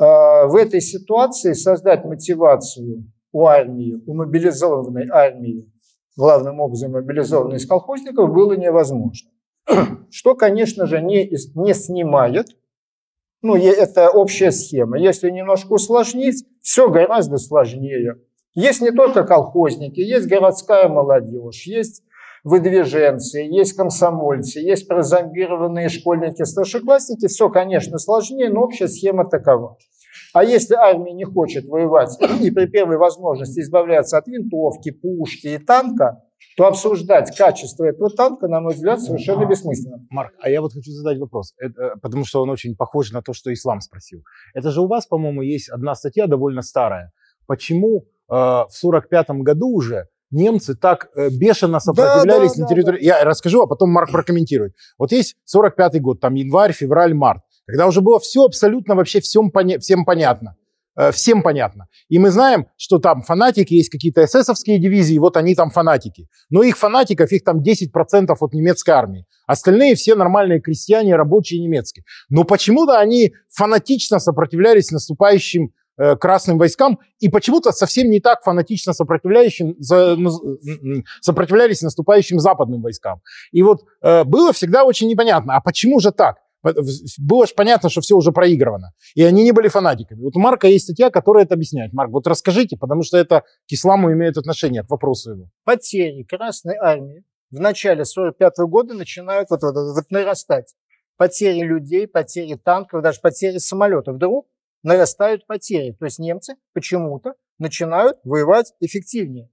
Э, в этой ситуации создать мотивацию у армии, у мобилизованной армии, главным образом мобилизованной из колхозников, было невозможно. <clears throat> Что, конечно же, не, не снимает, ну, это общая схема. Если немножко усложнить, все гораздо сложнее. Есть не только колхозники, есть городская молодежь, есть выдвиженцы, есть комсомольцы, есть прозомбированные школьники, старшеклассники. Все, конечно, сложнее, но общая схема такова. А если армия не хочет воевать и при первой возможности избавляться от винтовки, пушки и танка, то обсуждать качество этого танка, на мой взгляд, совершенно бессмысленно. Марк, а я вот хочу задать вопрос, это, потому что он очень похож на то, что Ислам спросил. Это же у вас, по-моему, есть одна статья довольно старая. Почему э, в 45 году уже немцы так э, бешено сопротивлялись да, да, на территории... Да, да. Я расскажу, а потом Марк <clears throat> прокомментирует. Вот есть 45 год, там январь, февраль, март, когда уже было все абсолютно вообще всем, поня... всем понятно. Э, всем понятно. И мы знаем, что там фанатики, есть какие-то эсэсовские дивизии, вот они там фанатики. Но их фанатиков, их там 10% от немецкой армии. Остальные все нормальные крестьяне, рабочие немецкие. Но почему-то они фанатично сопротивлялись наступающим э, красным войскам и почему-то совсем не так фанатично сопротивляющим, за, сопротивлялись наступающим западным войскам. И вот э, было всегда очень непонятно, а почему же так? Было же понятно, что все уже проигрывано. И они не были фанатиками. Вот у Марка есть статья, которая это объясняет. Марк, вот расскажите, потому что это к исламу имеет отношение, к вопросу его. Потери Красной Армии в начале 45 -го года начинают вот, вот, вот нарастать. Потери людей, потери танков, даже потери самолетов. Вдруг нарастают потери. То есть немцы почему-то начинают воевать эффективнее.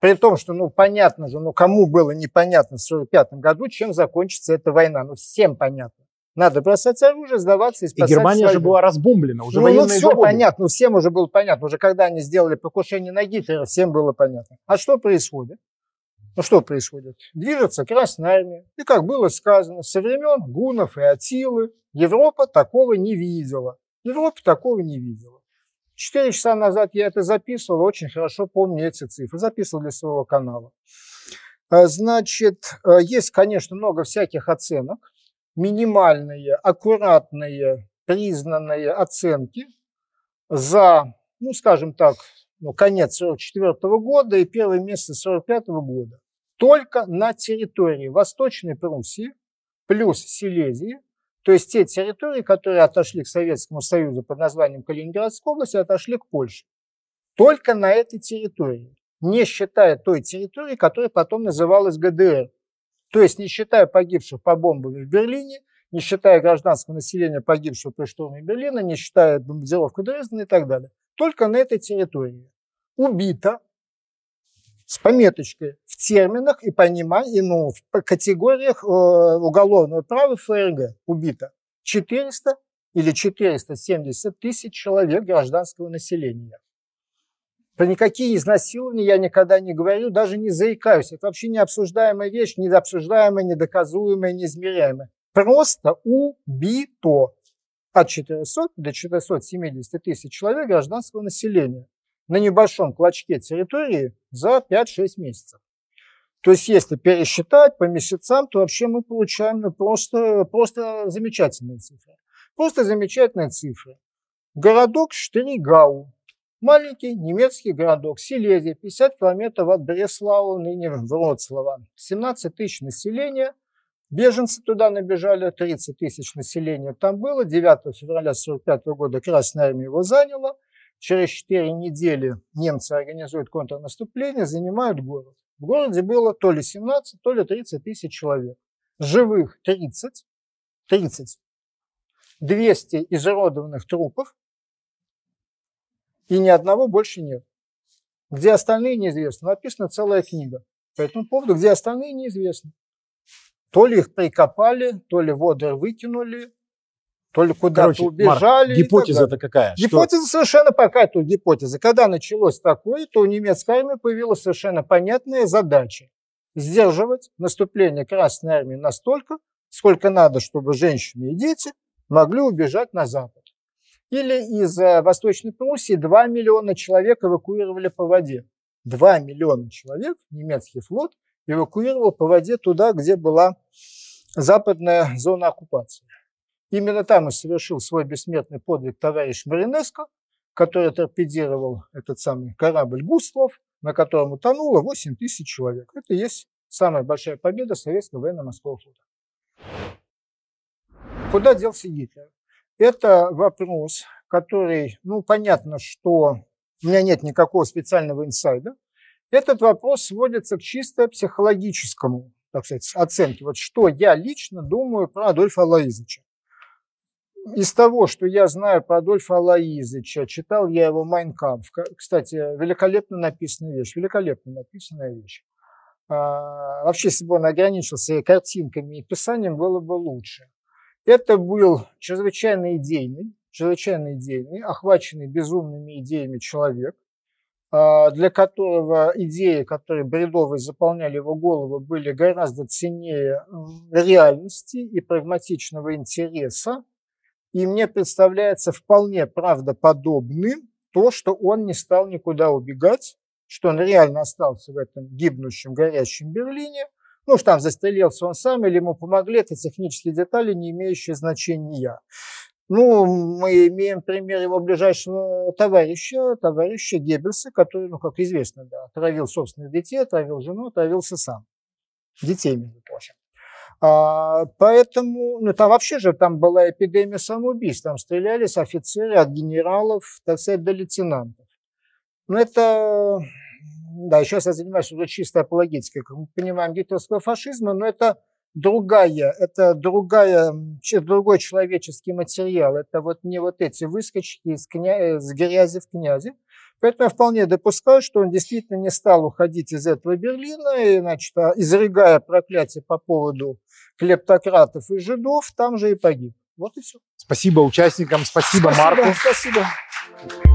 При том, что, ну, понятно же, ну, кому было непонятно в 45 году, чем закончится эта война. Ну, всем понятно. Надо бросать оружие, сдаваться и спасать И Германия свою. же была разбомблена, уже ну, ну все заводы. понятно, ну, всем уже было понятно. Уже когда они сделали покушение на Гитлера, всем было понятно. А что происходит? Ну что происходит? Движется Красная Армия. И как было сказано, со времен гунов и Атилы Европа такого не видела. Европа такого не видела. Четыре часа назад я это записывал, очень хорошо помню эти цифры. Записывал для своего канала. А, значит, а, есть, конечно, много всяких оценок минимальные, аккуратные, признанные оценки за, ну, скажем так, ну, конец 44 года и первый месяц 45 года. Только на территории Восточной Пруссии плюс Силезии, то есть те территории, которые отошли к Советскому Союзу под названием Калининградская область, отошли к Польше. Только на этой территории, не считая той территории, которая потом называлась ГДР. То есть не считая погибших по бомбам в Берлине, не считая гражданского населения, погибшего при штурме Берлина, не считая бомбардировку Дрездена и так далее. Только на этой территории убито с пометочкой в терминах и понимании, ну, в категориях э, уголовного права ФРГ убито 400 или 470 тысяч человек гражданского населения. Про никакие изнасилования я никогда не говорю, даже не заикаюсь. Это вообще не обсуждаемая вещь, не обсуждаемая, недоказуемая, неизмеряемая. Просто убито от 400 до 470 тысяч человек гражданского населения на небольшом клочке территории за 5-6 месяцев. То есть, если пересчитать по месяцам, то вообще мы получаем ну, просто, просто замечательные цифры. Просто замечательные цифры. Городок Штеригау, Маленький немецкий городок Силезия, 50 километров от Бреслау, ныне Вроцлава. 17 тысяч населения. Беженцы туда набежали, 30 тысяч населения там было. 9 февраля 1945 года Красная Армия его заняла. Через 4 недели немцы организуют контрнаступление, занимают город. В городе было то ли 17, то ли 30 тысяч человек. Живых 30, 30. 200 изуродованных трупов, и ни одного больше нет. Где остальные неизвестно. Написана целая книга по этому поводу, где остальные неизвестно. То ли их прикопали, то ли воды выкинули, то ли куда-то убежали. Марк, гипотеза-то какая? Гипотеза что? совершенно какая тут гипотеза. Когда началось такое, то у немецкой армии появилась совершенно понятная задача. Сдерживать наступление Красной армии настолько, сколько надо, чтобы женщины и дети могли убежать на запад. Или из э, Восточной Пруссии 2 миллиона человек эвакуировали по воде. 2 миллиона человек немецкий флот эвакуировал по воде туда, где была западная зона оккупации. Именно там и совершил свой бессмертный подвиг товарищ Маринеско, который торпедировал этот самый корабль «Густлов», на котором утонуло 8 тысяч человек. Это и есть самая большая победа советского военно-морского флота. Куда делся Гитлер? Это вопрос, который, ну, понятно, что у меня нет никакого специального инсайда. Этот вопрос сводится к чисто психологическому, так сказать, оценке. Вот что я лично думаю про Адольфа Алаизовича. Из того, что я знаю про Адольфа Алаизовича, читал я его «Майнкамп». Кстати, великолепно написанная вещь, великолепно написанная вещь. А, вообще, если бы он ограничился картинками и писанием, было бы лучше. Это был чрезвычайно идейный, чрезвычайно идейный, охваченный безумными идеями человек, а, для которого идеи, которые бредовые заполняли его голову, были гораздо ценнее реальности и прагматичного интереса. И мне представляется вполне правдоподобным то, что он не стал никуда убегать, что он реально остался в этом гибнущем, горящем Берлине – ну, что там застрелился он сам или ему помогли, это технические детали, не имеющие значения. Ну, мы имеем пример его ближайшего товарища, товарища Геббельса, который, ну, как известно, да, отравил собственных детей, отравил жену, отравился сам. Детей, между прочим. А, поэтому, ну, там вообще же там была эпидемия самоубийств, там стрелялись офицеры от генералов, так сказать, до лейтенантов. Но это да, сейчас я занимаюсь уже чисто апологетикой, как мы понимаем, гитлеровского фашизма, но это другая, это другая, другой человеческий материал. Это вот не вот эти выскочки из, кня... с грязи в князи. Поэтому я вполне допускаю, что он действительно не стал уходить из этого Берлина, и, значит, а, изрыгая проклятие по поводу клептократов и жидов, там же и погиб. Вот и все. Спасибо участникам, спасибо, спасибо Марку. Спасибо.